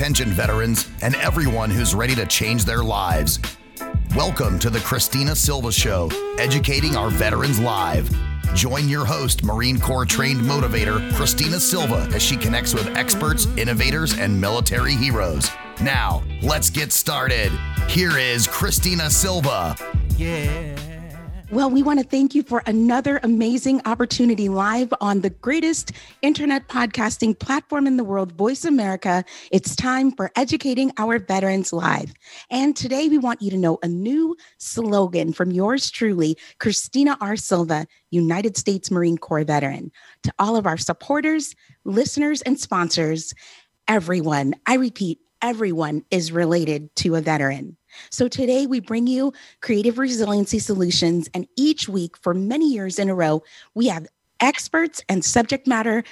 Veterans, and everyone who's ready to change their lives. Welcome to the Christina Silva Show, educating our veterans live. Join your host, Marine Corps trained motivator, Christina Silva, as she connects with experts, innovators, and military heroes. Now, let's get started. Here is Christina Silva. Yeah. Well, we want to thank you for another amazing opportunity live on the greatest internet podcasting platform in the world, Voice America. It's time for Educating Our Veterans Live. And today we want you to know a new slogan from yours truly, Christina R. Silva, United States Marine Corps veteran. To all of our supporters, listeners, and sponsors, everyone, I repeat, everyone is related to a veteran. So today we bring you creative resiliency solutions. And each week for many years in a row, we have experts and subject matter,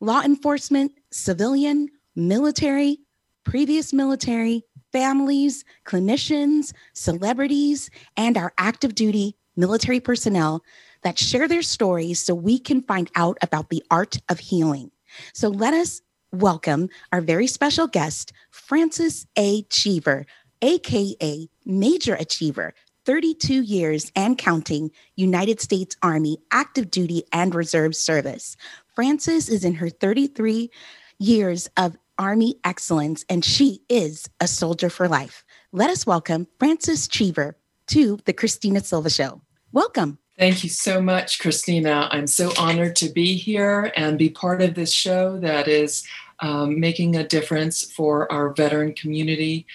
law enforcement, civilian, military, previous military, families, clinicians, celebrities, and our active duty military personnel that share their stories so we can find out about the art of healing. So let us welcome our very special guest, Frances A. Cheever, AKA Major Achiever, 32 years and counting, United States Army active duty and reserve service. Frances is in her 33 years of Army excellence, and she is a soldier for life. Let us welcome Frances Cheever to the Christina Silva Show. Welcome. Thank you so much, Christina. I'm so honored to be here and be part of this show that is um, making a difference for our veteran community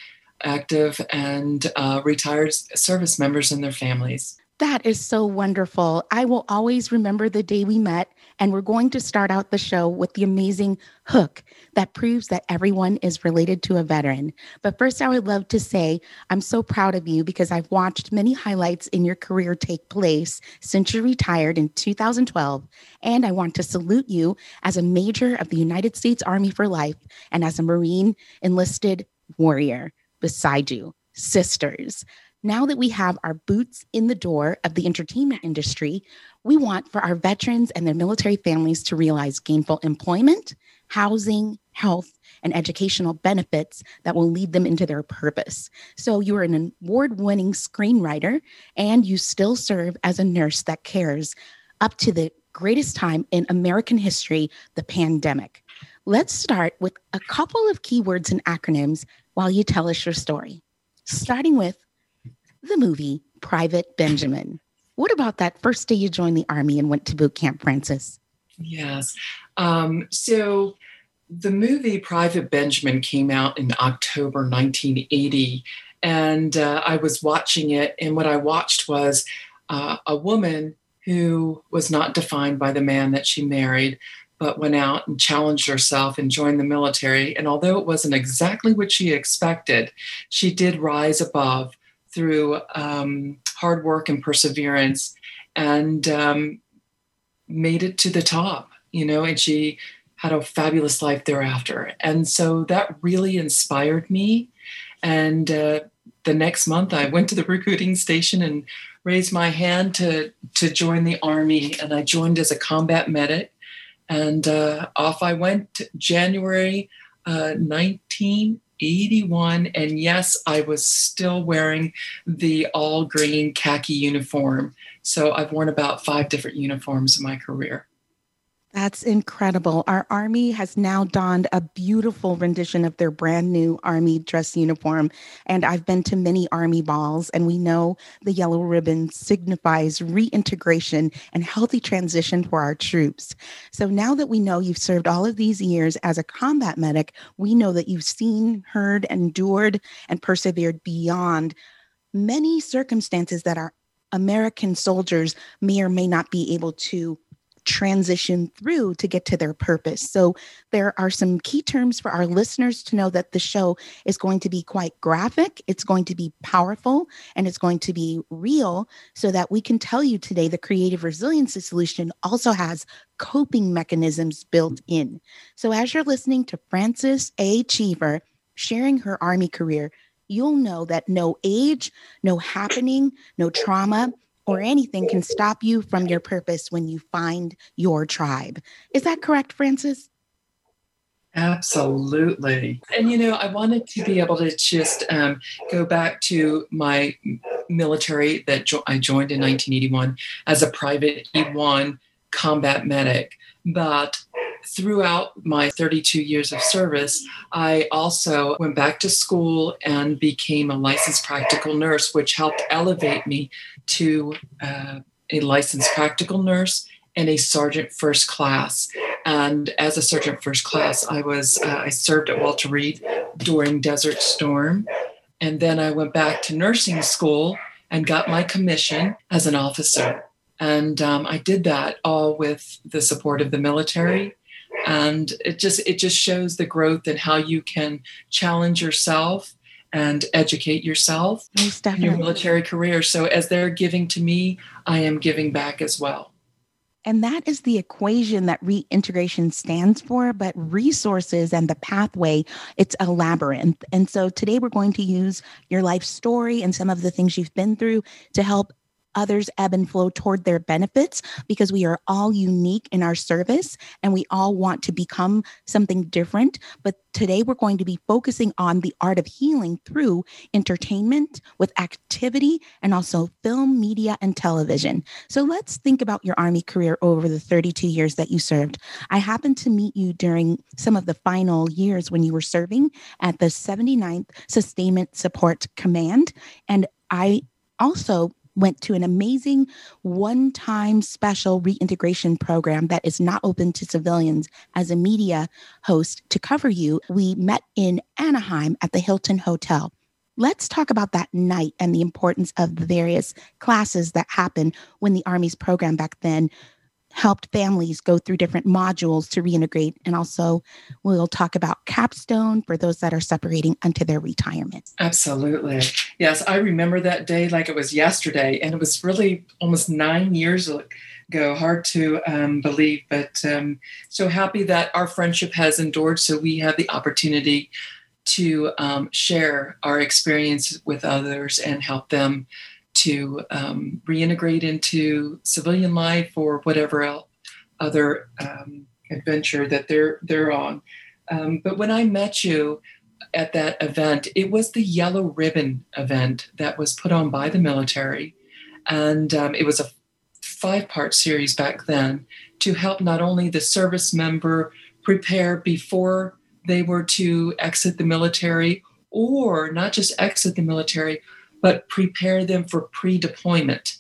active and uh, retired service members and their families. That is so wonderful. I will always remember the day we met, and we're going to start out the show with the amazing hook that proves that everyone is related to a veteran. But first, I would love to say I'm so proud of you because I've watched many highlights in your career take place since you retired in 2012. And I want to salute you as a major of the United States Army for Life and as a Marine enlisted warrior beside you, sisters. Now that we have our boots in the door of the entertainment industry, we want for our veterans and their military families to realize gainful employment, housing, health, and educational benefits that will lead them into their purpose. So, you're an award winning screenwriter and you still serve as a nurse that cares up to the greatest time in American history, the pandemic. Let's start with a couple of keywords and acronyms while you tell us your story, starting with the movie Private Benjamin. What about that first day you joined the Army and went to boot camp, Frances? Yes. Um, so the movie Private Benjamin came out in October 1980. And uh, I was watching it, and what I watched was uh, a woman who was not defined by the man that she married, but went out and challenged herself and joined the military. And although it wasn't exactly what she expected, she did rise above through um, hard work and perseverance and um, made it to the top, you know, and she had a fabulous life thereafter. And so that really inspired me. And uh, the next month, I went to the recruiting station and raised my hand to, to join the Army. And I joined as a combat medic and uh, off I went January uh, 1981. And yes, I was still wearing the all green khaki uniform. So I've worn about five different uniforms in my career. That's incredible. Our Army has now donned a beautiful rendition of their brand new Army dress uniform. And I've been to many Army balls, and we know the yellow ribbon signifies reintegration and healthy transition for our troops. So now that we know you've served all of these years as a combat medic, we know that you've seen, heard, endured, and persevered beyond many circumstances that our American soldiers may or may not be able to transition through to get to their purpose. So, there are some key terms for our listeners to know that the show is going to be quite graphic, it's going to be powerful, and it's going to be real so that we can tell you today the creative resiliency solution also has coping mechanisms built in. So, as you're listening to Frances A. Cheever sharing her Army career, you'll know that no age, no happening, no trauma, or anything can stop you from your purpose when you find your tribe. Is that correct, Frances? Absolutely. And, you know, I wanted to be able to just um, go back to my military that jo- I joined in 1981 as a private E1 combat medic. But throughout my 32 years of service, I also went back to school and became a licensed practical nurse, which helped elevate me to uh, a licensed practical nurse and a sergeant first class. And as a sergeant first class, I was uh, I served at Walter Reed during Desert Storm, and then I went back to nursing school and got my commission as an officer. And um, I did that all with the support of the military. And it just it just shows the growth and how you can challenge yourself and educate yourself in your military career. So as they're giving to me, I am giving back as well. And that is the equation that reintegration stands for, but resources and the pathway, it's a labyrinth. And so today we're going to use your life story and some of the things you've been through to help others ebb and flow toward their benefits because we are all unique in our service and we all want to become something different. But today we're going to be focusing on the art of healing through entertainment with activity and also film, media, and television. So let's think about your Army career over the 32 years that you served. I happened to meet you during some of the final years when you were serving at the 79th Sustainment Support Command. And I also went to an amazing one time special reintegration program that is not open to civilians as a media host to cover you. We met in Anaheim at the Hilton Hotel. Let's talk about that night and the importance of the various classes that happen when the Army's program back then helped families go through different modules to reintegrate. And also, we'll talk about capstone for those that are separating unto their retirement. Absolutely. Yes, I remember that day like it was yesterday, and it was really almost nine years ago. Hard to um, believe, but um, so happy that our friendship has endured. So we have the opportunity to um, share our experience with others and help them to um, reintegrate into civilian life or whatever else, other um, adventure that they're they're on. Um, but when I met you at that event, it was the Yellow Ribbon event that was put on by the military, and um, it was a five-part series back then to help not only the service member prepare before they were to exit the military, or not just exit the military, but prepare them for pre deployment.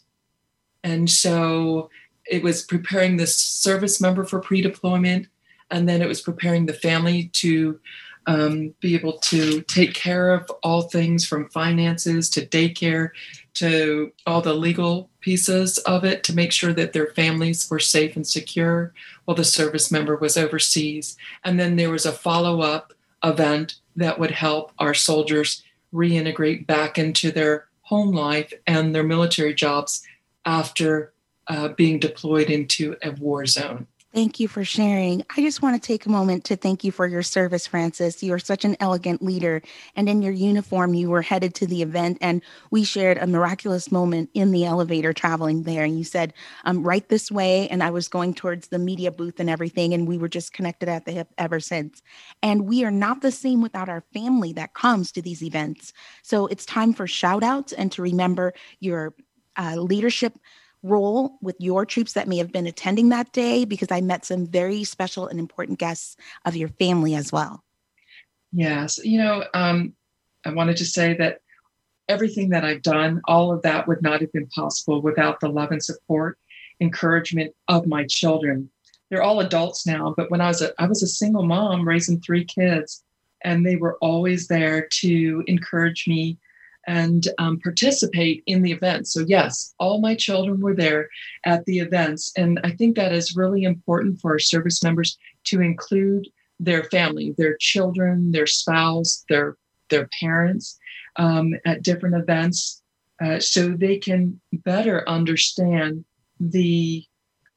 And so it was preparing the service member for pre deployment, and then it was preparing the family to um, be able to take care of all things from finances to daycare to all the legal pieces of it to make sure that their families were safe and secure while the service member was overseas. And then there was a follow up event that would help our soldiers reintegrate back into their home life and their military jobs after uh, being deployed into a war zone. Thank you for sharing. I just want to take a moment to thank you for your service, Frances. You are such an elegant leader. And in your uniform, you were headed to the event, and we shared a miraculous moment in the elevator traveling there. And you said, I'm right this way. And I was going towards the media booth and everything. And we were just connected at the hip ever since. And we are not the same without our family that comes to these events. So it's time for shout outs and to remember your uh, leadership role with your troops that may have been attending that day because I met some very special and important guests of your family as well. Yes. You know, um, I wanted to say that everything that I've done, all of that would not have been possible without the love and support, encouragement of my children. They're all adults now, but when I was a I was a single mom raising three kids, and they were always there to encourage me and um, participate in the events. So, yes, all my children were there at the events. And I think that is really important for our service members to include their family, their children, their spouse, their, their parents um, at different events uh, so they can better understand the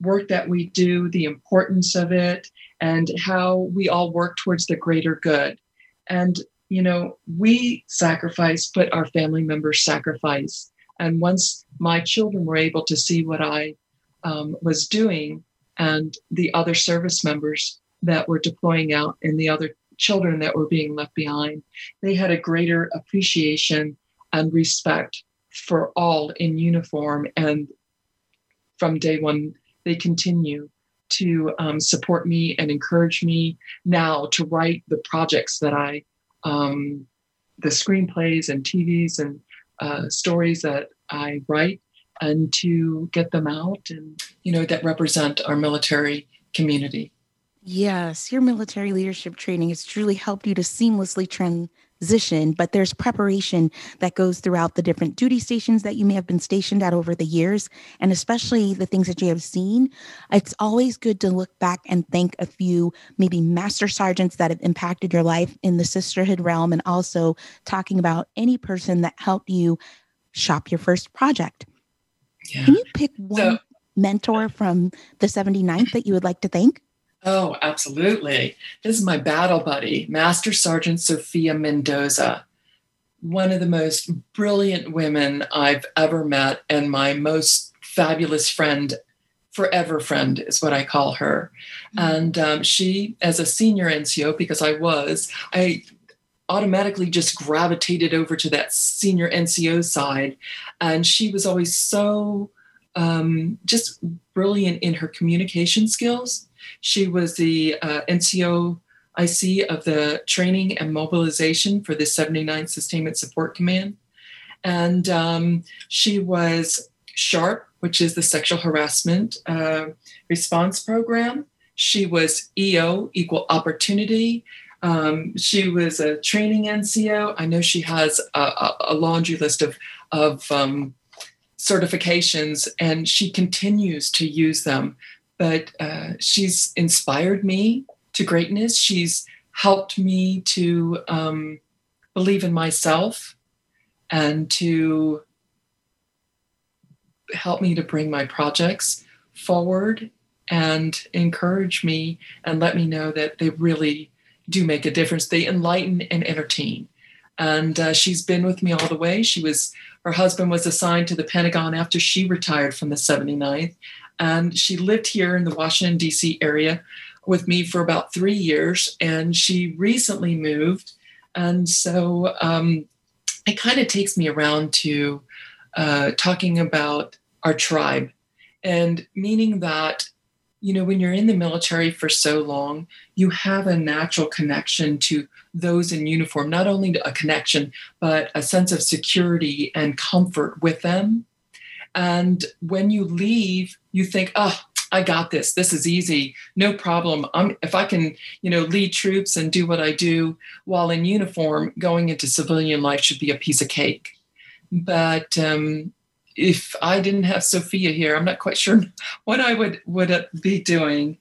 work that we do, the importance of it, and how we all work towards the greater good. And you know, we sacrifice, but our family members sacrifice. And once my children were able to see what I um, was doing, and the other service members that were deploying out and the other children that were being left behind, they had a greater appreciation and respect for all in uniform. And from day one, they continue to um, support me and encourage me now to write the projects that I, um, the screenplays and TVs and uh, stories that I write and to get them out and, you know, that represent our military community. Yes, your military leadership training has truly helped you to seamlessly transition, but there's preparation that goes throughout the different duty stations that you may have been stationed at over the years, and especially the things that you have seen. It's always good to look back and thank a few, maybe master sergeants that have impacted your life in the sisterhood realm, and also talking about any person that helped you shop your first project. Yeah. Can you pick one so, mentor from the 79th that you would like to thank? Oh, absolutely. This is my battle buddy, Master Sergeant Sophia Mendoza, one of the most brilliant women I've ever met, and my most fabulous friend, forever friend is what I call her. Mm-hmm. And um, she, as a senior NCO, because I was, I automatically just gravitated over to that senior NCO side. And she was always so um, just brilliant in her communication skills she was the uh, of the training and mobilization for the 79th Sustainment Support Command. And um, she was SHARP, which is the sexual harassment uh, response program. She was EO, equal opportunity. Um, she was a training NCO. I know she has a, a laundry list of, of um, certifications, and she continues to use them but uh, she's inspired me to greatness. She's helped me to um, believe in myself and to help me to bring my projects forward and encourage me and let me know that they really do make a difference. They enlighten and entertain. And uh, she's been with me all the way. She was, her husband was assigned to the Pentagon after she retired from the 79th. And she lived here in the Washington, D.C. area with me for about three years. And she recently moved. And so um, it kind of takes me around to uh, talking about our tribe and meaning that you know when you're in the military for so long you have a natural connection to those in uniform not only a connection but a sense of security and comfort with them and when you leave, you think, oh, I got this. This is easy. No problem. I'm, if I can, you know, lead troops and do what I do while in uniform, going into civilian life should be a piece of cake. But um, if I didn't have Sophia here, I'm not quite sure what I would would be doing.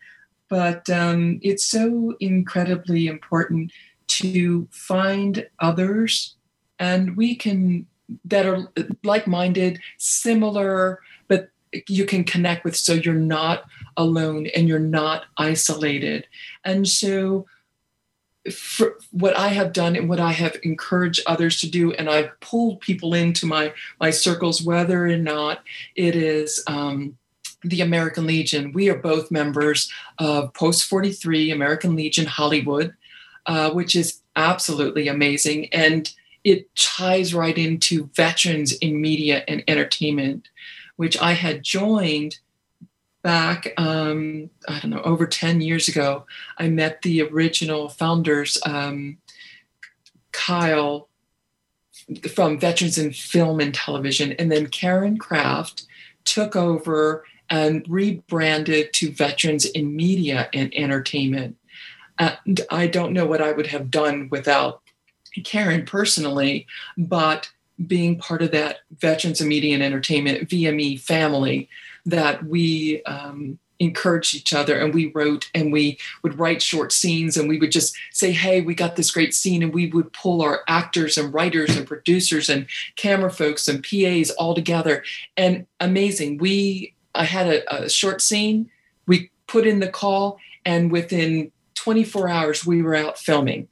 But um, it's so incredibly important to find others, and we can that are like-minded, similar, you can connect with so you're not alone and you're not isolated. And so for what I have done and what I have encouraged others to do, and I've pulled people into my my circles, whether or not it is um, the American Legion. We are both members of Post 43 American Legion Hollywood, uh, which is absolutely amazing. And it ties right into veterans in media and entertainment, which I had joined back, um, I don't know, over 10 years ago. I met the original founders, um, Kyle from Veterans in Film and Television, and then Karen Kraft took over and rebranded to Veterans in Media and Entertainment. And I don't know what I would have done without Karen personally, but being part of that Veterans of Media and Entertainment VME family that we um, encouraged each other and we wrote and we would write short scenes and we would just say, Hey, we got this great scene. And we would pull our actors and writers and producers and camera folks and PAs all together. And amazing. We, I had a, a short scene, we put in the call, and within 24 hours, we were out filming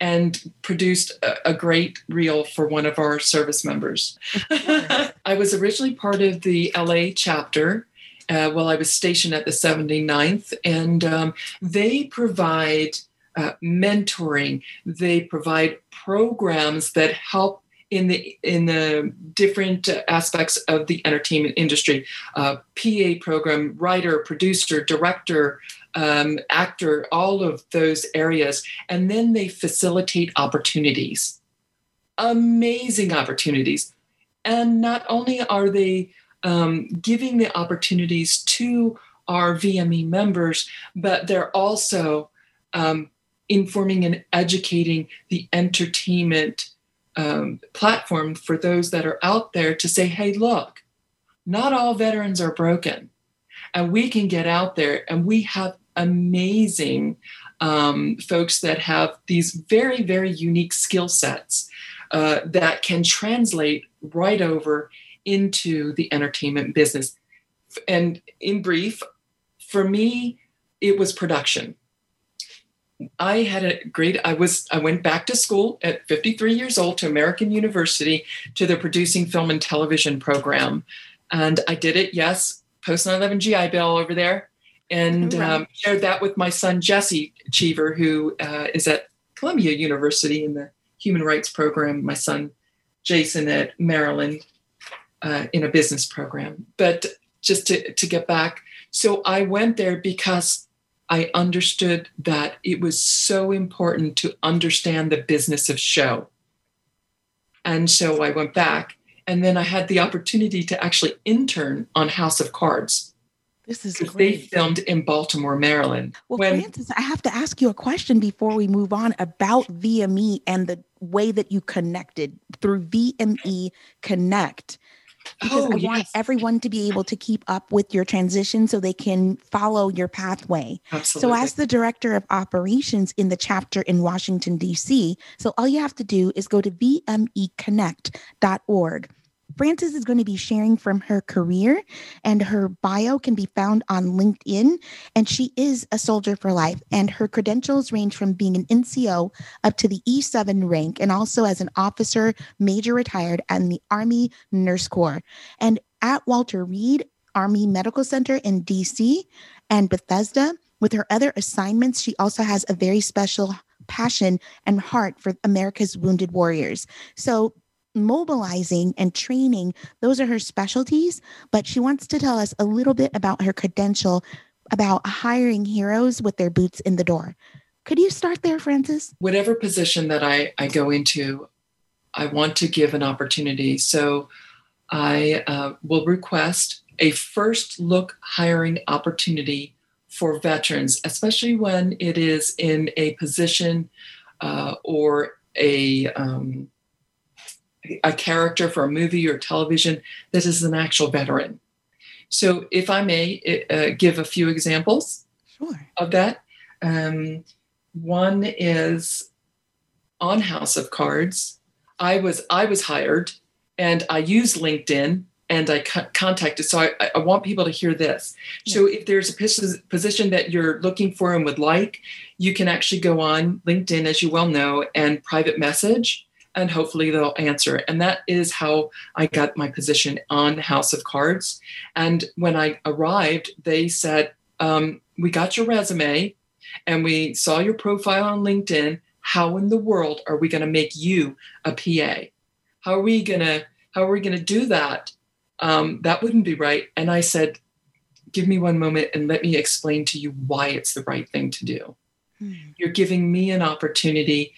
and produced a, a, great reel for one of our service members. I was originally part of the LA chapter, uh, while I was stationed at the 79th, and um, they provide uh, mentoring. They provide programs that help in the in the different aspects of the entertainment industry uh, pa program writer producer director um, actor all of those areas and then they facilitate opportunities amazing opportunities and not only are they um, giving the opportunities to our vme members but they're also um, informing and educating the entertainment um, platform for those that are out there to say, hey, look, not all veterans are broken. And we can get out there and we have amazing um, folks that have these very, very unique skill sets uh, that can translate right over into the entertainment business. And in brief, for me, it was production. I had a great I was I went back to school at 53 years old to American University to the producing film and television program. And I did it, yes, post 9/11 GI Bill over there, and right. um, shared that with my son Jesse Cheever, who uh, is at Columbia University in the Human Rights Program. My son Jason at Maryland uh, in a business program. But just to to get back, so I went there because I understood that it was so important to understand the business of show. And so I went back, and then I had the opportunity to actually intern on House of Cards. This is great. They filmed in Baltimore, Maryland. Well, when, Frances, I have to ask you a question before we move on about VME and the way that you connected through VME Connect because oh, I yes. want everyone to be able to keep up with your transition so they can follow your pathway. Absolutely. So, as the director of operations in the chapter in Washington, D.C., so all you have to do is go to vmeconnect.org Frances is going to be sharing from her career, and her bio can be found on LinkedIn. And she is a soldier for life, and her credentials range from being an NCO up to the E7 rank, and also as an officer, major retired, and the Army Nurse Corps. And at Walter Reed Army Medical Center in DC and Bethesda, with her other assignments, she also has a very special passion and heart for America's wounded warriors. So mobilizing and training, those are her specialties. But she wants to tell us a little bit about her credential about hiring heroes with their boots in the door. Could you start there, Frances? Whatever position that I, I go into, I want to give an opportunity. So I uh, will request a first look hiring opportunity for veterans, especially when it is in a position uh, or a um, a character for a movie or television that is an actual veteran. So, if I may uh, give a few examples sure. of that, um, one is on House of Cards. I was I was hired, and I used LinkedIn, and I co- contacted. So I, I, want people to hear this. Yeah. So if there's a position that you're looking for and would like, you can actually go on LinkedIn, as you well know, and private message and hopefully they'll answer. And that is how I got my position on House of Cards. And when I arrived, they said, um, We got your resume and we saw your profile on LinkedIn. How in the world are we going to make you a PA? How are we going to how are we going to do that? Um, that wouldn't be right. And I said, give me one moment and let me explain to you why it's the right thing to do. Hmm. You're giving me an opportunity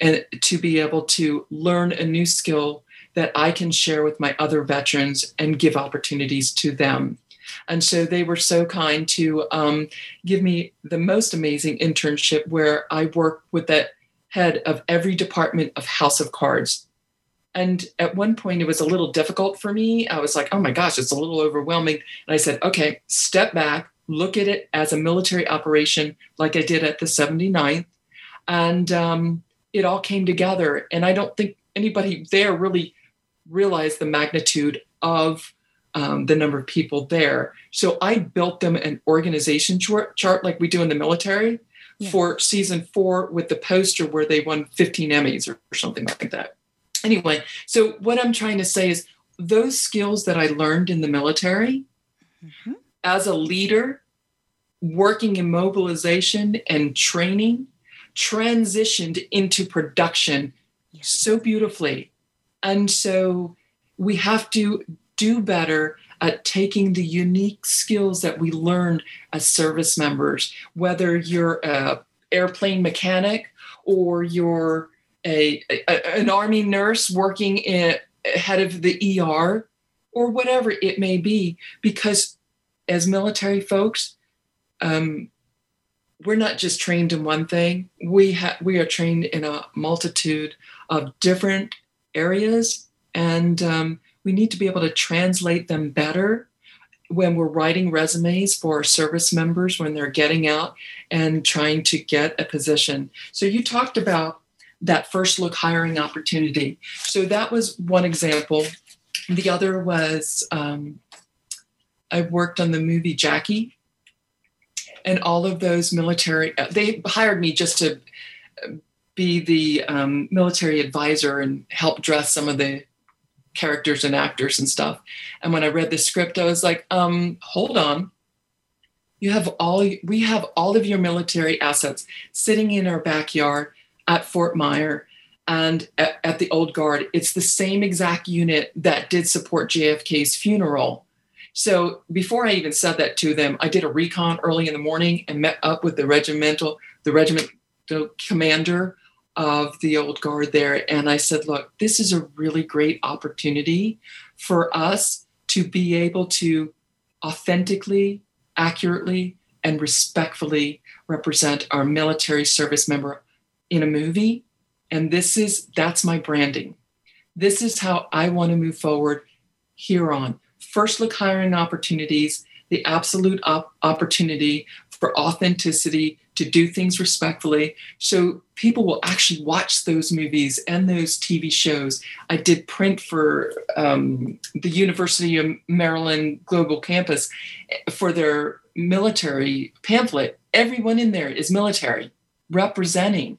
and to be able to learn a new skill that I can share with my other veterans and give opportunities to them. And so they were so kind to um, give me the most amazing internship where I worked with the head of every department of House of Cards. And at one point, it was a little difficult for me. I was like, oh my gosh, it's a little overwhelming. And I said, okay, step back, look at it as a military operation, like I did at the 79th. And um, it all came together. And I don't think anybody there really realized the magnitude of um, the number of people there. So I built them an organization chart, chart like we do in the military yeah. for season four with the poster where they won 15 Emmys or, or something like that. Anyway, so what I'm trying to say is those skills that I learned in the military, mm-hmm. as a leader, working in mobilization and training, transitioned into production so beautifully. And so we have to do better at taking the unique skills that we learned as service members, whether you're a airplane mechanic or you're a, a an army nurse working in head of the ER or whatever it may be, because as military folks, um, we're not just trained in one thing. We have we are trained in a multitude of different areas, and um, we need to be able to translate them better when we're writing resumes for our service members when they're getting out and trying to get a position. So you talked about that first look hiring opportunity. So that was one example. The other was um, I worked on the movie Jackie, and all of those military, uh, they hired me just to be the um, military advisor and help dress some of the characters and actors and stuff. And when I read the script, I was like, um, hold on. You have all we have all of your military assets sitting in our backyard at Fort Myer and at, at the old guard. It's the same exact unit that did support JFK's funeral. So before I even said that to them, I did a recon early in the morning and met up with the regimental, the regimental commander of the old guard there. And I said, look, this is a really great opportunity for us to be able to authentically, accurately, and respectfully represent our military service member in a movie. And this is that's my branding. This is how I want to move forward here on. First look hiring opportunities, the absolute op- opportunity for authenticity, to do things respectfully. So people will actually watch those movies and those TV shows. I did print for um, the University of Maryland Global Campus for their military pamphlet. Everyone in there is military representing.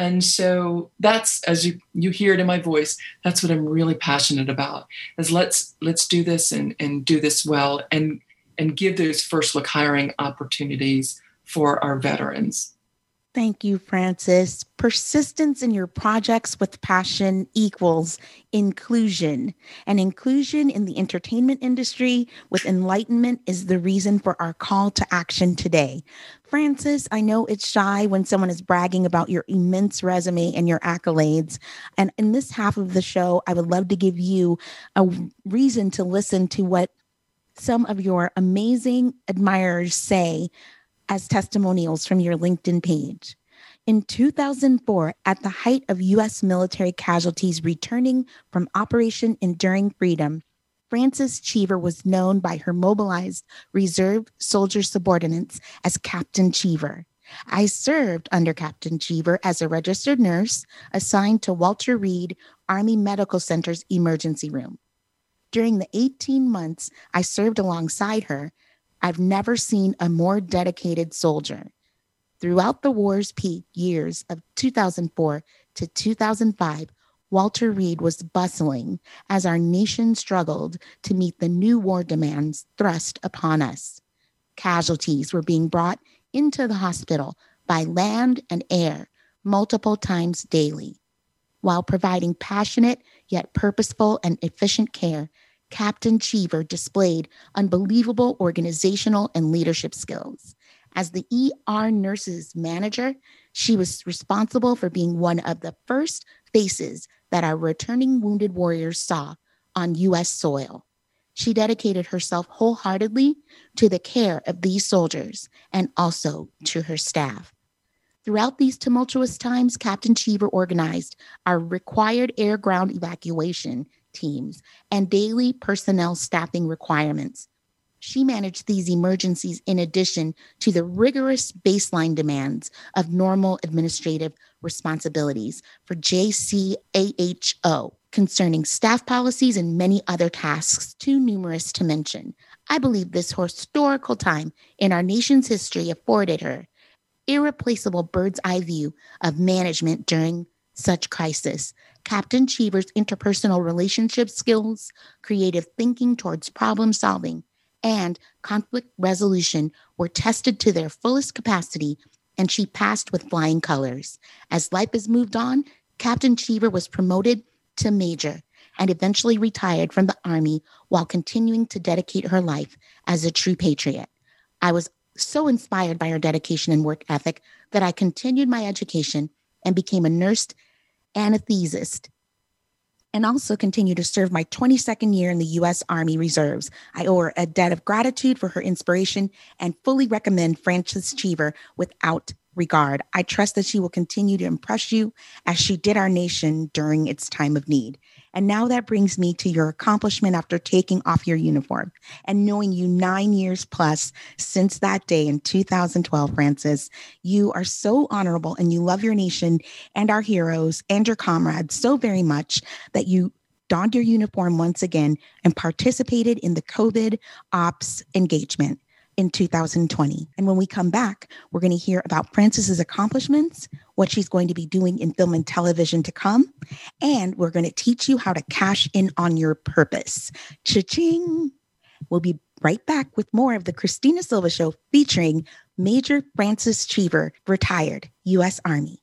And so that's as you you hear it in my voice, that's what I'm really passionate about. Is let's let's do this and, and do this well and and give those first look hiring opportunities for our veterans. Thank you, Frances. Persistence in your projects with passion equals inclusion. And inclusion in the entertainment industry with enlightenment is the reason for our call to action today. Frances, I know it's shy when someone is bragging about your immense resume and your accolades. And in this half of the show, I would love to give you a reason to listen to what some of your amazing admirers say as testimonials from your LinkedIn page. In 2004, at the height of U.S. military casualties returning from Operation Enduring Freedom, Frances Cheever was known by her mobilized reserve soldier subordinates as Captain Cheever. I served under Captain Cheever as a registered nurse assigned to Walter Reed Army Medical Center's emergency room. During the 18 months I served alongside her, I've never seen a more dedicated soldier. Throughout the war's peak years of 2004 to 2005, Walter Reed was bustling as our nation struggled to meet the new war demands thrust upon us. Casualties were being brought into the hospital by land and air multiple times daily. While providing passionate yet purposeful and efficient care, Captain Cheever displayed unbelievable organizational and leadership skills. As the ER nurses manager, she was responsible for being one of the first faces that our returning wounded warriors saw on U.S. soil. She dedicated herself wholeheartedly to the care of these soldiers and also to her staff. Throughout these tumultuous times, Captain Cheever organized our required air ground evacuation teams and daily personnel staffing requirements. She managed these emergencies in addition to the rigorous baseline demands of normal administrative responsibilities for JCAHO concerning staff policies and many other tasks too numerous to mention. I believe this historical time in our nation's history afforded her irreplaceable bird's eye view of management during such crisis. Captain Cheever's interpersonal relationship skills, creative thinking towards problem solving, and conflict resolution were tested to their fullest capacity, and she passed with flying colors. As life has moved on, Captain Cheever was promoted to major and eventually retired from the Army while continuing to dedicate her life as a true patriot. I was so inspired by her dedication and work ethic that I continued my education and became a nurse anesthetist and also continue to serve my 22nd year in the U.S. Army Reserves. I owe her a debt of gratitude for her inspiration and fully recommend Frances Cheever without regard. I trust that she will continue to impress you as she did our nation during its time of need. And now that brings me to your accomplishment after taking off your uniform and knowing you nine years plus since that day in 2012, Frances. You are so honorable and you love your nation and our heroes and your comrades so very much that you donned your uniform once again and participated in the COVID ops engagement in 2020. And when we come back, we're going to hear about Frances's accomplishments, what she's going to be doing in film and television to come, and we're going to teach you how to cash in on your purpose. Cha-ching! We'll be right back with more of the Christina Silva Show featuring Major Frances Cheever, retired U.S. Army.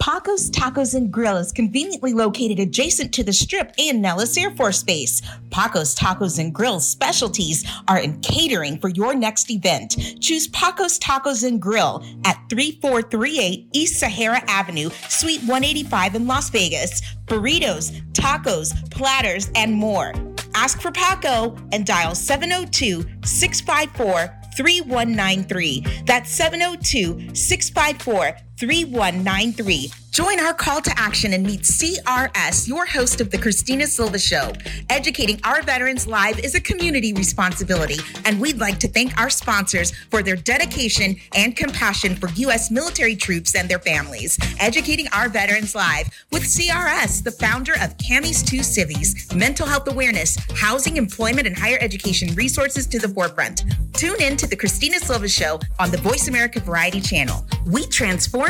Paco's Tacos and Grill is conveniently located adjacent to the Strip and Nellis Air Force Base. Paco's Tacos and Grill specialties are in catering for your next event. Choose Paco's Tacos and Grill at 3438 East Sahara Avenue, Suite 185 in Las Vegas. Burritos, tacos, platters, and more. Ask for Paco and dial 702 654 3193. That's 702 654 3193. Join our call to action and meet CRS, your host of The Christina Silva Show. Educating our veterans live is a community responsibility, and we'd like to thank our sponsors for their dedication and compassion for U.S. military troops and their families. Educating our veterans live with CRS, the founder of CAMI's Two Civies, mental health awareness, housing, employment, and higher education resources to the forefront. Tune in to The Christina Silva Show on the Voice America Variety Channel. We transform,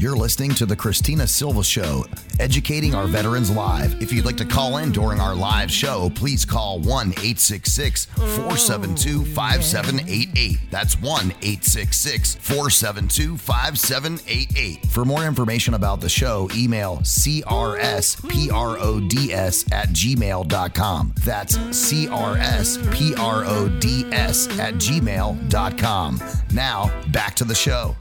You're listening to The Christina Silva Show, educating our veterans live. If you'd like to call in during our live show, please call 1 866 472 5788. That's 1 866 472 5788. For more information about the show, email crsprods at gmail.com. That's crsprods at gmail.com. Now, back to the show.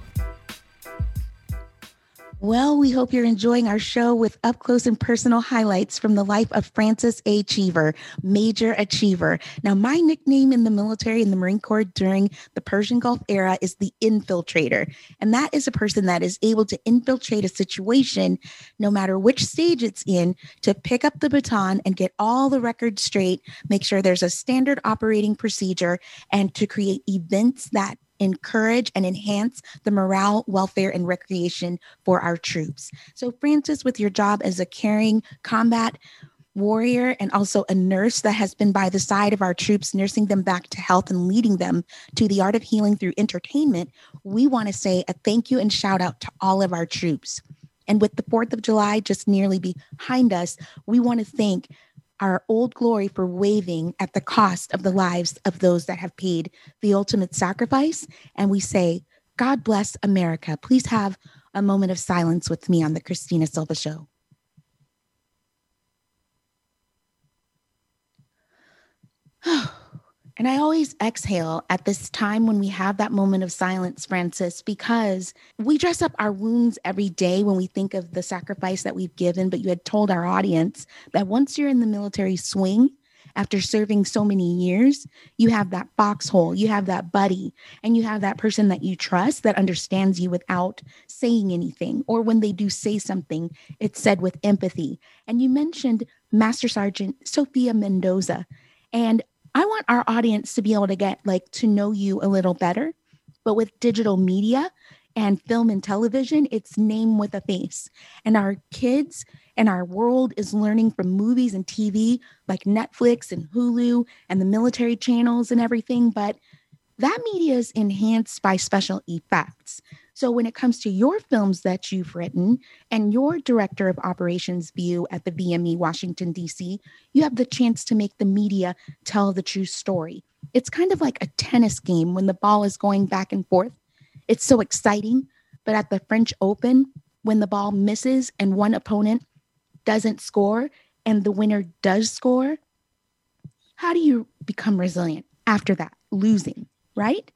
Well, we hope you're enjoying our show with up close and personal highlights from the life of Frances A. Cheever, Major Achiever. Now, my nickname in the military in the Marine Corps during the Persian Gulf era is the infiltrator. And that is a person that is able to infiltrate a situation, no matter which stage it's in, to pick up the baton and get all the records straight, make sure there's a standard operating procedure, and to create events that encourage and enhance the morale, welfare, and recreation for our troops. So, Frances, with your job as a caring combat warrior and also a nurse that has been by the side of our troops, nursing them back to health and leading them to the art of healing through entertainment, we want to say a thank you and shout out to all of our troops. And with the 4th of July just nearly behind us, we want to thank our old glory for waving at the cost of the lives of those that have paid the ultimate sacrifice. And we say, God bless America. Please have a moment of silence with me on the Christina Silva Show. And I always exhale at this time when we have that moment of silence, Frances, because we dress up our wounds every day when we think of the sacrifice that we've given. But you had told our audience that once you're in the military swing, after serving so many years, you have that foxhole, you have that buddy, and you have that person that you trust that understands you without saying anything. Or when they do say something, it's said with empathy. And you mentioned Master Sergeant Sophia Mendoza. And I want our audience to be able to get like to know you a little better. But with digital media and film and television, it's name with a face. And our kids and our world is learning from movies and TV like Netflix and Hulu and the military channels and everything. But that media is enhanced by special effects. So when it comes to your films that you've written and your director of operations view at the VME Washington, D.C., you have the chance to make the media tell the true story. It's kind of like a tennis game when the ball is going back and forth. It's so exciting. But at the French Open, when the ball misses and one opponent doesn't score and the winner does score, how do you become resilient after that, losing, right?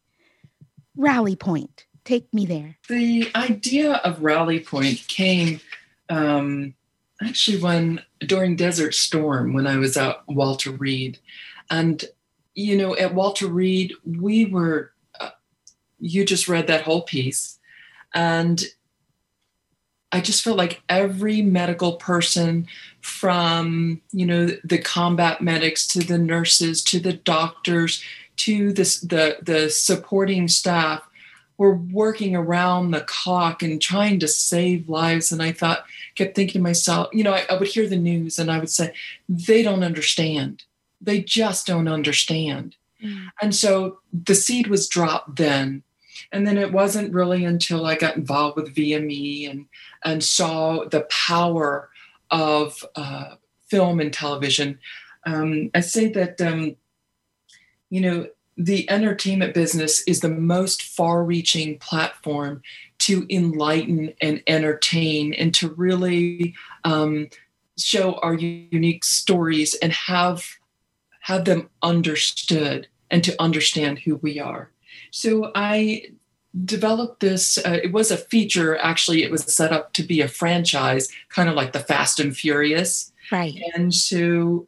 Rally point take me there. The idea of Rally Point came um, actually when during Desert Storm when I was at Walter Reed, and you know at Walter Reed we were. Uh, you just read that whole piece, and I just felt like every medical person, from you know the combat medics to the nurses to the doctors to the the supporting staff were working around the clock and trying to save lives. And I thought, kept thinking to myself, you know, I, I, would hear the news and I would say, they don't understand. They just don't understand. Mm. And so the seed was dropped then. And then it wasn't really until I got involved with VME and, and saw the power of uh, film and television. Um, I say that, um, you know, the entertainment business is the most far reaching platform to enlighten and entertain and to really um, show our unique stories and have have them understood and to understand who we are. So i developed this uh, it was a feature actually it was set up to be a franchise kind of like the fast and furious. Right. And so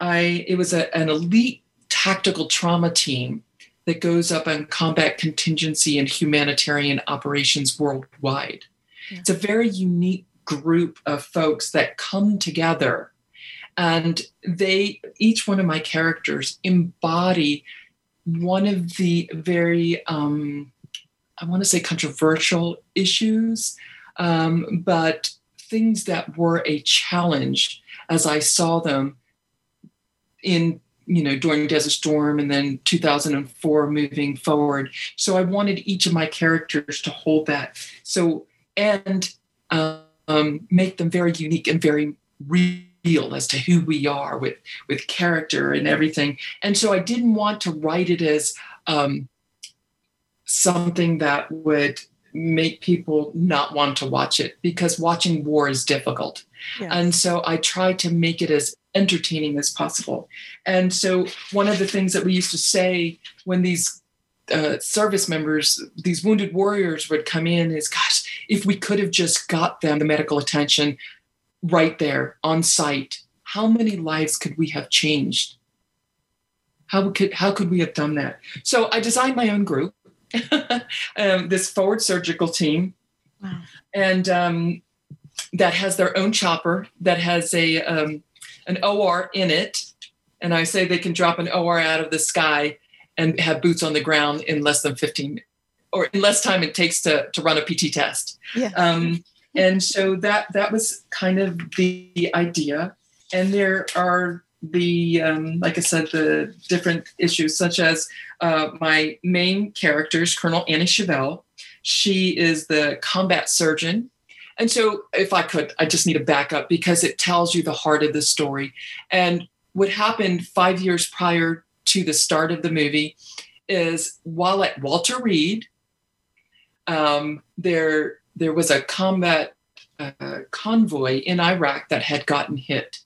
i it was a, an elite tactical trauma team that goes up on combat contingency and humanitarian operations worldwide. Yeah. It's a very unique group of folks that come together and they each one of my characters embody one of the very um, i want to say controversial issues um, but things that were a challenge as i saw them in you know, during Desert Storm and then 2004 moving forward. So I wanted each of my characters to hold that. So, and um, make them very unique and very real as to who we are with, with character and everything. And so I didn't want to write it as um, something that would make people not want to watch it because watching war is difficult. Yes. And so I try to make it as entertaining as possible. And so, one of the things that we used to say when these uh, service members, these wounded warriors would come in is, gosh, if we could have just got them the medical attention right there on site, how many lives could we have changed? How could, how could we have done that? So I designed my own group, um, this forward surgical team. Wow. And um, that has their own chopper, that has a um, an OR in it. And I say they can drop an OR out of the sky and have boots on the ground in less than 15 or in less time it takes to, to run a PT test. Yeah. Um, and so that that was kind of the idea. And there are the um, like I said, the different issues, such as uh, my main characters, Colonel Annie Chevelle. She is the combat surgeon and so, if I could, I just need to back up because it tells you the heart of the story. And what happened five years prior to the start of the movie is while at Walter Reed, um, there there was a combat uh, convoy in Iraq that had gotten hit.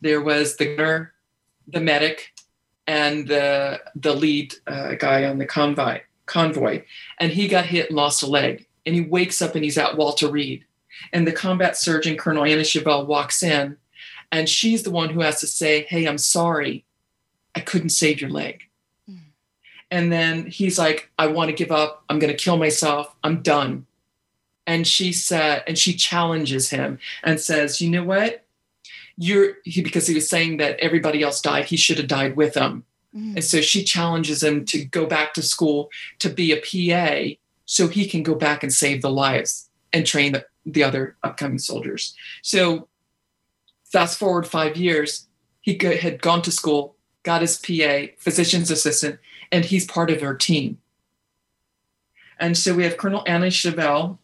There was the gunner, the medic, and the the lead uh, guy on the convoy convoy, and he got hit and lost a leg. And he wakes up and he's at Walter Reed, and the combat surgeon Colonel Anna Chevelle walks in, and she's the one who has to say, "Hey, I'm sorry, I couldn't save your leg." Mm. And then he's like, "I want to give up. I'm going to kill myself. I'm done." And she said, and she challenges him and says, "You know what? you're he because he was saying that everybody else died he should have died with them mm. and so she challenges him to go back to school to be a pa so he can go back and save the lives and train the, the other upcoming soldiers so fast forward five years he had gone to school got his pa physician's assistant and he's part of her team and so we have colonel anna chevelle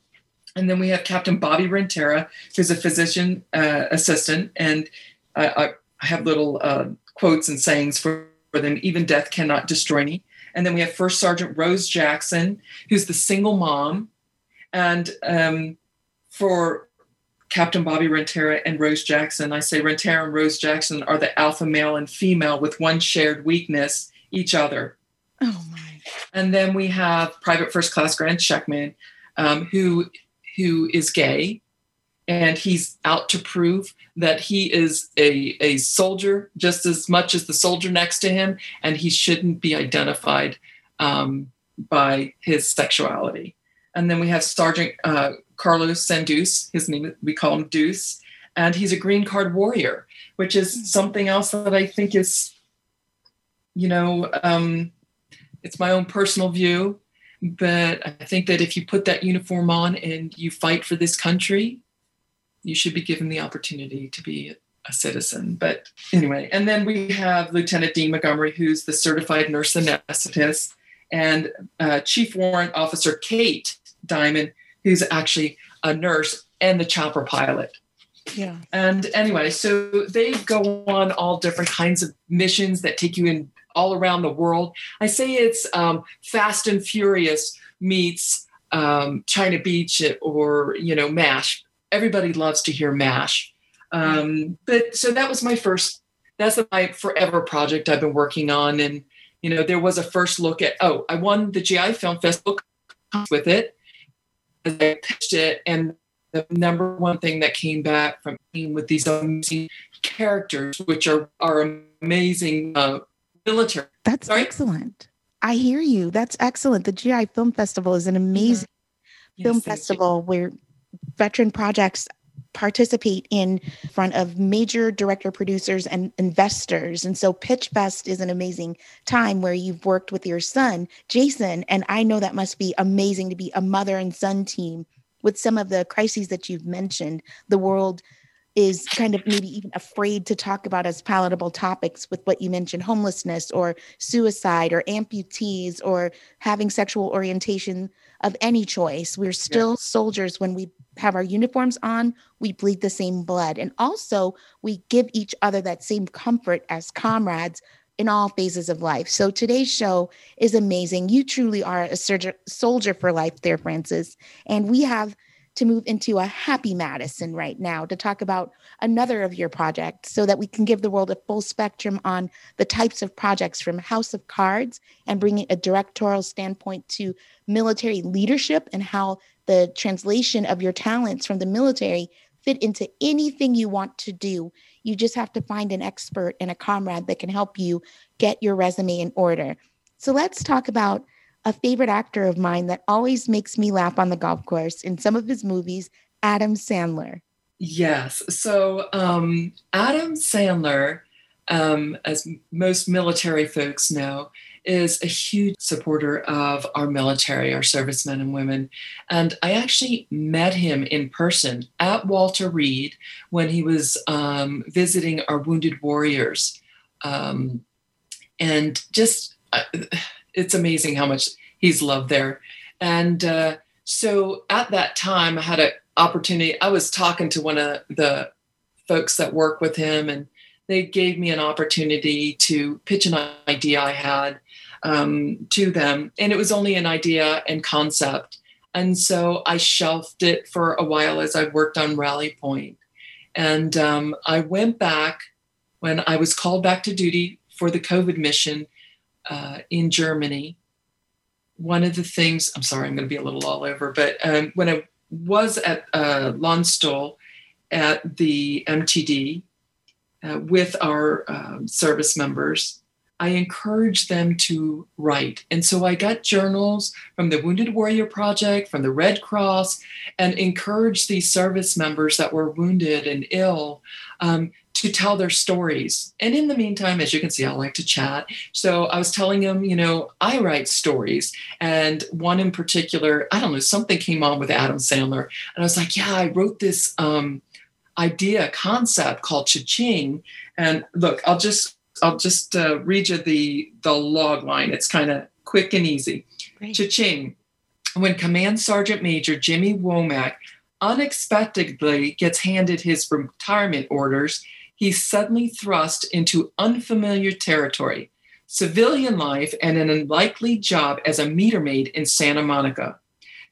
and then we have Captain Bobby Rentera, who's a physician uh, assistant. And I, I have little uh, quotes and sayings for, for them even death cannot destroy me. And then we have First Sergeant Rose Jackson, who's the single mom. And um, for Captain Bobby Rentera and Rose Jackson, I say Rentera and Rose Jackson are the alpha male and female with one shared weakness, each other. Oh my. And then we have Private First Class Grant Sheckman, um, who who is gay and he's out to prove that he is a, a soldier just as much as the soldier next to him and he shouldn't be identified um, by his sexuality and then we have sergeant uh, carlos sandus his name we call him deuce and he's a green card warrior which is something else that i think is you know um, it's my own personal view but I think that if you put that uniform on and you fight for this country, you should be given the opportunity to be a citizen. But anyway, and then we have Lieutenant Dean Montgomery, who's the certified nurse anesthetist, and uh, Chief Warrant Officer Kate Diamond, who's actually a nurse and the chopper pilot. Yeah. And anyway, so they go on all different kinds of missions that take you in all around the world. I say it's um, Fast and Furious meets um, China Beach or you know Mash. Everybody loves to hear Mash. Um, but so that was my first. That's my forever project I've been working on, and you know there was a first look at. Oh, I won the GI Film Festival with it. I pitched it, and the number one thing that came back from being with these amazing characters, which are are amazing uh, military. That's Sorry? excellent. I hear you. That's excellent. The GI Film Festival is an amazing yeah. film festival where veteran projects participate in front of major director producers and investors. And so pitch fest is an amazing time where you've worked with your son jason and i know that must be amazing to be a mother and son team with some of the crises that you've mentioned. The world is kind of maybe even afraid to talk about as palatable topics with what you mentioned homelessness or suicide or amputees or having sexual orientation of any choice we're still yeah. soldiers when we have our uniforms on we bleed the same blood and also we give each other that same comfort as comrades in all phases of life. So today's show is amazing. You truly are a soldier for life there, Frances. And we have to move into a happy Madison right now to talk about another of your projects so that we can give the world a full spectrum on the types of projects from House of Cards and bringing a directorial standpoint to military leadership and how the translation of your talents from the military fit into anything you want to do. You just have to find an expert and a comrade that can help you get your resume in order. So let's talk about a favorite actor of mine that always makes me laugh on the golf course in some of his movies, Adam Sandler. Yes. So, um, Adam Sandler, um, as most military folks know, is a huge supporter of our military, our servicemen and women. And I actually met him in person at Walter Reed when he was um, visiting our wounded warriors. Um, and just, uh, it's amazing how much he's loved there. And uh, so at that time, I had an opportunity. I was talking to one of the folks that work with him, and they gave me an opportunity to pitch an idea I had um, to them. And it was only an idea and concept. And so I shelved it for a while as I worked on Rally Point. And um, I went back when I was called back to duty for the COVID mission uh, in Germany, one of the things, I'm sorry, I'm going to be a little all over, but um, when I was at uh, Landstuhl at the MTD uh, with our um, service members, I encouraged them to write. And so I got journals from the Wounded Warrior Project, from the Red Cross, and encouraged these service members that were wounded and ill um, to tell their stories. And in the meantime, as you can see, I like to chat. So I was telling them, you know, I write stories. And one in particular, I don't know, something came on with Adam Sandler. And I was like, yeah, I wrote this um, idea, concept called Cha-Ching. And look, I'll just I'll just uh, read you the the log line. It's kind of quick and easy. Cha-ching. When Command Sergeant Major Jimmy Womack unexpectedly gets handed his retirement orders, he's suddenly thrust into unfamiliar territory, civilian life, and an unlikely job as a meter maid in Santa Monica.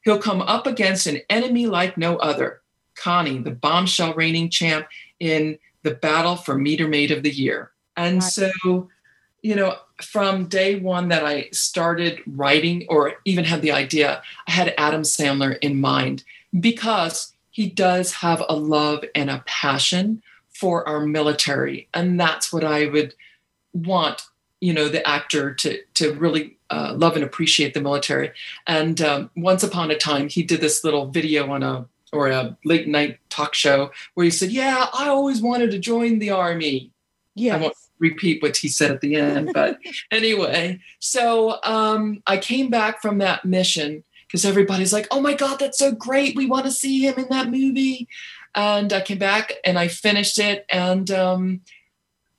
He'll come up against an enemy like no other, Connie, the bombshell reigning champ in the battle for meter maid of the year. And so, you know, from day one that I started writing or even had the idea, I had Adam Sandler in mind because he does have a love and a passion for our military. And that's what I would want, you know, the actor to, to really uh, love and appreciate the military. And um, once upon a time, he did this little video on a or a late night talk show where he said, "Yeah, I always wanted to join the army." Yeah. I won't repeat what he said at the end, but anyway. So um, I came back from that mission because everybody's like, "Oh my God, that's so great! We want to see him in that movie." And I came back and I finished it. And um,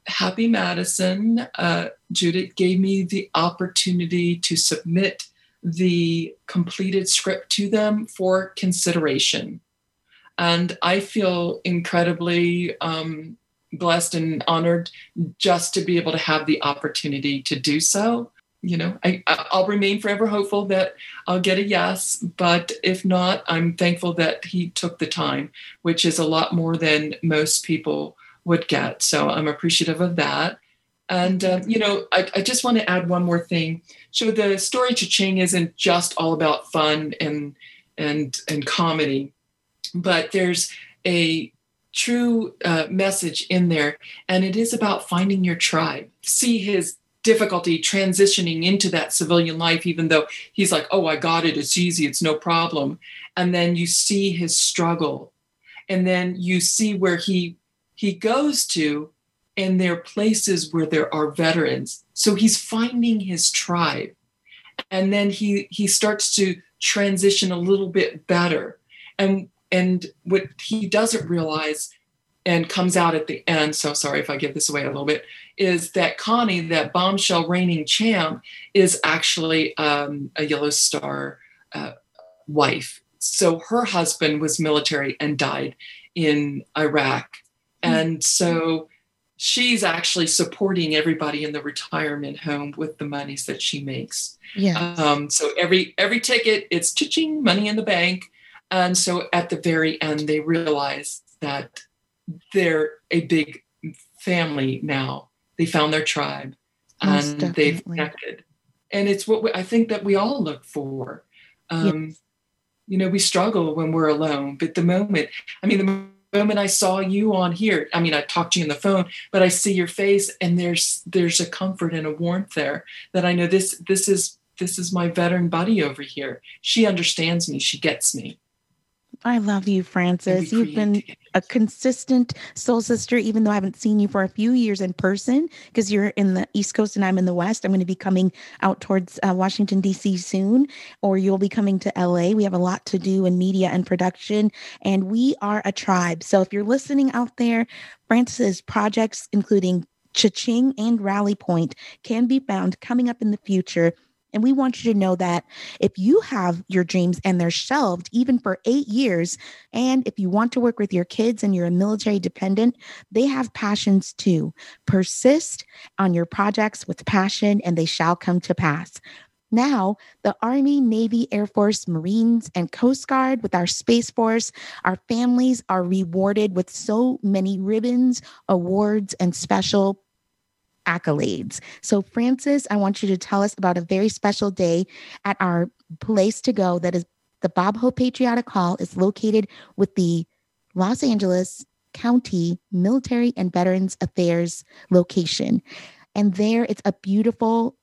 Happy Madison, uh, Judith gave me the opportunity to submit the completed script to them for consideration. And I feel incredibly um, blessed and honored just to be able to have the opportunity to do so you know I, i'll remain forever hopeful that i'll get a yes but if not i'm thankful that he took the time which is a lot more than most people would get. So i'm appreciative of that. And um, you know I, I, just want to add one more thing. So the story cha-ching isn't just all about fun and and and comedy but there's a true uh, message in there and it is about finding your tribe. See his difficulty transitioning into that civilian life, even though he's like, oh, I got it, it's easy, it's no problem. And then you see his struggle. And then you see where he he goes to, and there are places where there are veterans. So he's finding his tribe. And then he he starts to transition a little bit better. And and what he doesn't realize and comes out at the end. So sorry if I give this away a little bit. Is that Connie, that bombshell reigning champ, is actually um, a Yellow Star uh, wife. So her husband was military and died in Iraq, mm-hmm. and so she's actually supporting everybody in the retirement home with the monies that she makes. Yeah. Um, so every every ticket, it's ching money in the bank, and so at the very end, they realize that they're a big family now. They found their tribe Most and definitely. they've connected. And it's what we, I think that we all look for. Um, yes. You know, we struggle when we're alone, but the moment, I mean, the moment I saw you on here, I mean, I talked to you on the phone, but I see your face and there's, there's a comfort and a warmth there that I know this, this is, this is my veteran buddy over here. She understands me. She gets me. I love you, Frances. You've been a consistent soul sister, even though I haven't seen you for a few years in person because you're in the East Coast and I'm in the West. I'm going to be coming out towards uh, Washington, D.C. soon, or you'll be coming to LA. We have a lot to do in media and production, and we are a tribe. So if you're listening out there, Frances's projects, including Cha-Ching and Rally Point, can be found coming up in the future and we want you to know that if you have your dreams and they're shelved even for eight years, and if you want to work with your kids and you're a military dependent, they have passions too. Persist on your projects with passion and they shall come to pass. Now, the Army, Navy, Air Force, Marines, and Coast Guard, with our Space Force, our families are rewarded with so many ribbons, awards, and special accolades. So, Frances, I want you to tell us about a very special day at our place to go that is the Bob Hope Patriotic Hall is located with the Los Angeles County Military and Veterans Affairs location. And there it's a beautiful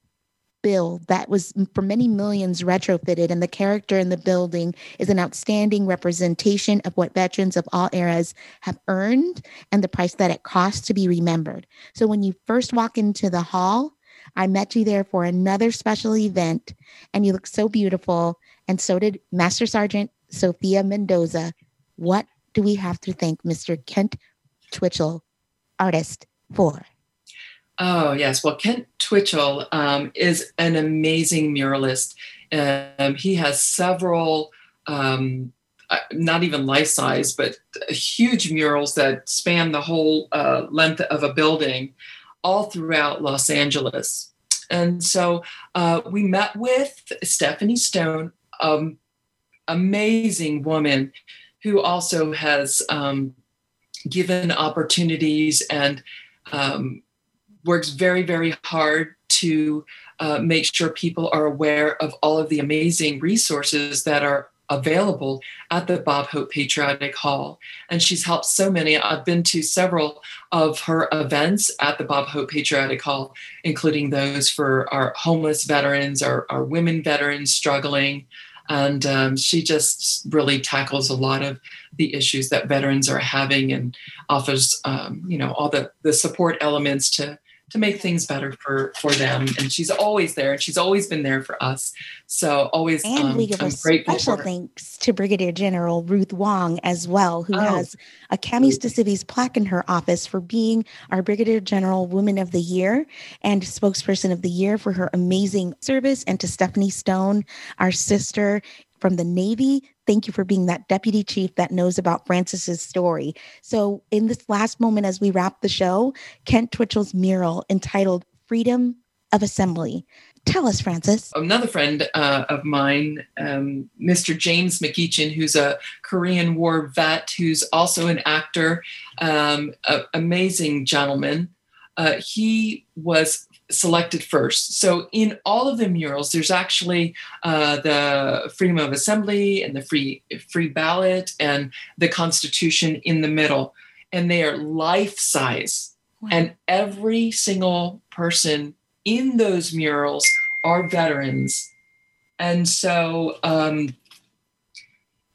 bill that was for many millions retrofitted, and the character in the building is an outstanding representation of what veterans of all eras have earned and the price that it costs to be remembered. So when you first walk into the hall, I met you there for another special event, and you look so beautiful. And so did Master Sergeant Sophia Mendoza. What do we have to thank Mr. Kent Twitchell, artist, for? Oh, yes. Well, Kent Twitchell um, is an amazing muralist. Um, he has several, um, uh, not even life size, but huge murals that span the whole uh, length of a building all throughout Los Angeles. And so uh, we met with Stephanie Stone, um, amazing woman who also has um, given opportunities and um, works very, very hard to uh, make sure people are aware of all of the amazing resources that are available at the Bob Hope Patriotic Hall. And she's helped so many. I've been to several of her events at the Bob Hope Patriotic Hall, including those for our homeless veterans, our, our women veterans struggling. And um, she just really tackles a lot of the issues that veterans are having and offers, um, you know, all the, the support elements to to make things better for for them. And she's always there, and she's always been there for us. So always, and um, we give I'm a special thanks to Brigadier General Ruth Wong as well, who oh. has a Camis DeCivis plaque in her office for being our Brigadier General Woman of the Year and spokesperson of the year for her amazing service, and to Stephanie Stone, our sister from the Navy. Thank you for being that deputy chief that knows about Frances's story. So, in this last moment, as we wrap the show, Kent Twitchell's mural entitled Freedom of Assembly. Tell us, Frances. Another friend uh, of mine, um, Mr. James McEachin, who's a Korean War vet, who's also an actor, um, amazing gentleman. Uh, he was selected first. So in all of the murals, there's actually uh, the freedom of assembly and the free free ballot and the Constitution in the middle, and they are life size. Wow. And every single person in those murals are veterans. And so um,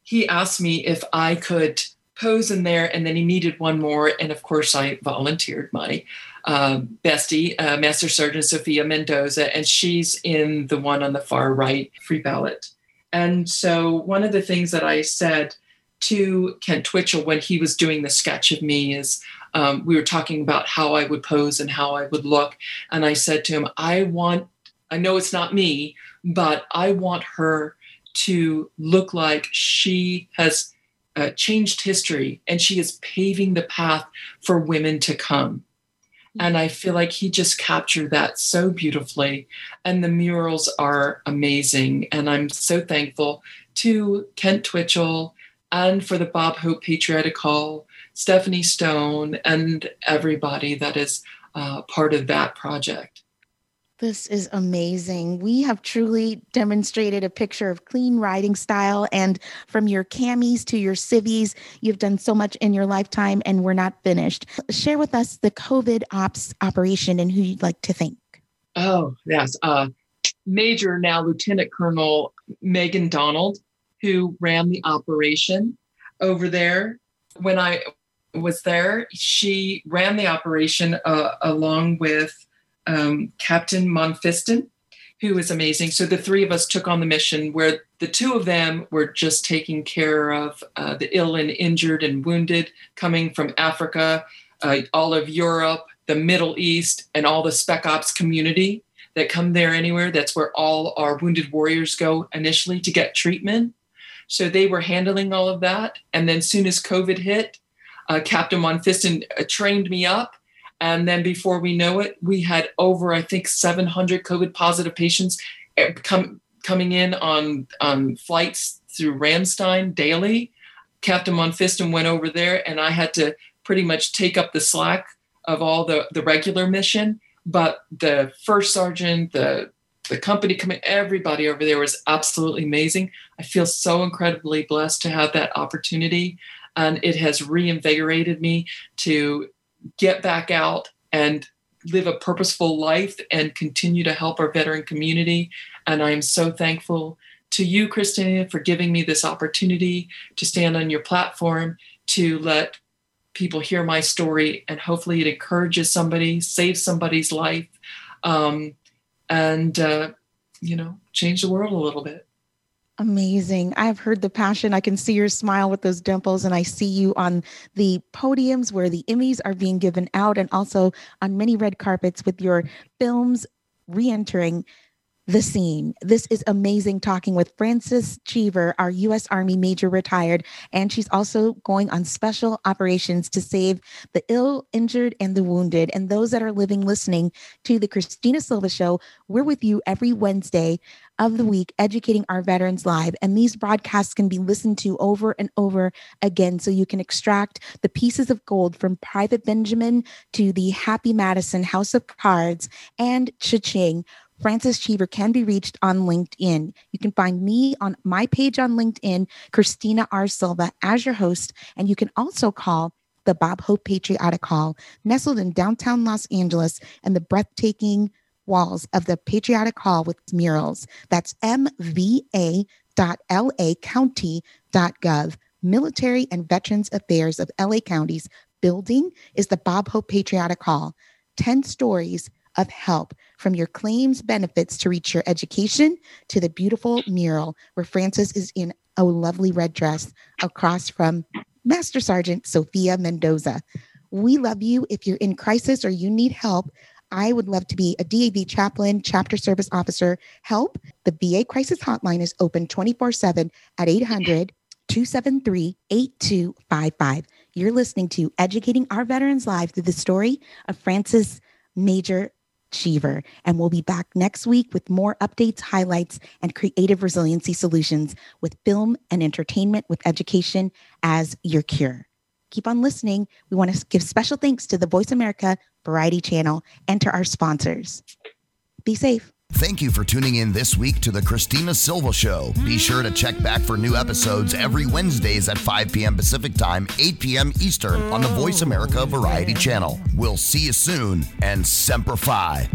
he asked me if I could pose in there, and then he needed one more. And of course, I volunteered my uh, bestie, uh, Master Sergeant Sophia Mendoza, and she's in the one on the far right, free ballot. And so, one of the things that I said to Kent Twitchell when he was doing the sketch of me is um, we were talking about how I would pose and how I would look. And I said to him, I want, I know it's not me, but I want her to look like she has uh, changed history and she is paving the path for women to come. And I feel like he just captured that so beautifully. And the murals are amazing. And I'm so thankful to Kent Twitchell and for the Bob Hope Patriotic Hall, Stephanie Stone, and everybody that is uh, part of that project. This is amazing. We have truly demonstrated a picture of clean writing style. And from your camis to your civies, you've done so much in your lifetime, and we're not finished. Share with us the COVID ops operation and who you'd like to thank. Oh, yes. Uh, Major, now Lieutenant Colonel Megan Donald, who ran the operation over there. When I was there, she ran the operation uh, along with um, Captain Monfiston, who was amazing. So the three of us took on the mission where the two of them were just taking care of uh, the ill and injured and wounded coming from Africa, uh, all of Europe, the Middle East, and all the Spec Ops community that come there anywhere. That's where all our wounded warriors go initially to get treatment. So they were handling all of that. And then soon as COVID hit, uh, Captain Monfiston uh, trained me up and then before we know it, we had over, I think, 700 COVID positive patients eh, come, coming in on, on flights through Ramstein daily. Captain Monfiston went over there, and I had to pretty much take up the slack of all the, the regular mission but the first sergeant, the the company coming, everybody over there was absolutely amazing. I feel so incredibly blessed to have that opportunity. And it has reinvigorated me to get back out and live a purposeful life and continue to help our veteran community. And I am so thankful to you, Christina, for giving me this opportunity to stand on your platform to let people hear my story and hopefully it encourages somebody, saves somebody's life, um, and, uh, you know, change the world a little bit. Amazing. I've heard the passion. I can see your smile with those dimples, and I see you on the podiums where the Emmys are being given out, and also on many red carpets with your films re entering the scene. This is amazing talking with Frances Cheever, our U.S. Army Major retired, and she's also going on special operations to save the ill, injured, and the wounded. And those that are living listening to the Christina Silva Show, we're with you every Wednesday of the week, educating our veterans live. And these broadcasts can be listened to over and over again so you can extract the pieces of gold from Private Benjamin to the Happy Madison House of Cards and Cha-Ching Frances Cheever can be reached on LinkedIn. You can find me on my page on LinkedIn, Christina R. Silva, as your host. And you can also call the Bob Hope Patriotic Hall, nestled in downtown Los Angeles and the breathtaking walls of the Patriotic Hall with murals. That's mva.lacounty.gov. Military and Veterans Affairs of LA County's building is the Bob Hope Patriotic Hall. 10 stories of help from your claims benefits to reach your education to the beautiful mural where Frances is in a lovely red dress across from Master Sergeant Sophia Mendoza. We love you. If you're in crisis or you need help, I would love to be a DAV chaplain, chapter service officer. Help. The VA crisis hotline is open 24 7 at 800 273 8255. You're listening to Educating Our Veterans Live through the story of Frances Major Cheever. And we'll be back next week with more updates, highlights, and creative resiliency solutions with film and entertainment with education as your cure. Keep on listening. We want to give special thanks to the Voice America Variety Channel and to our sponsors. Be safe. Thank you for tuning in this week to the Christina Silva Show. Be sure to check back for new episodes every Wednesdays at 5 p.m. Pacific Time, 8 p.m. Eastern on the Voice America Variety Channel. We'll see you soon and Semper Fi.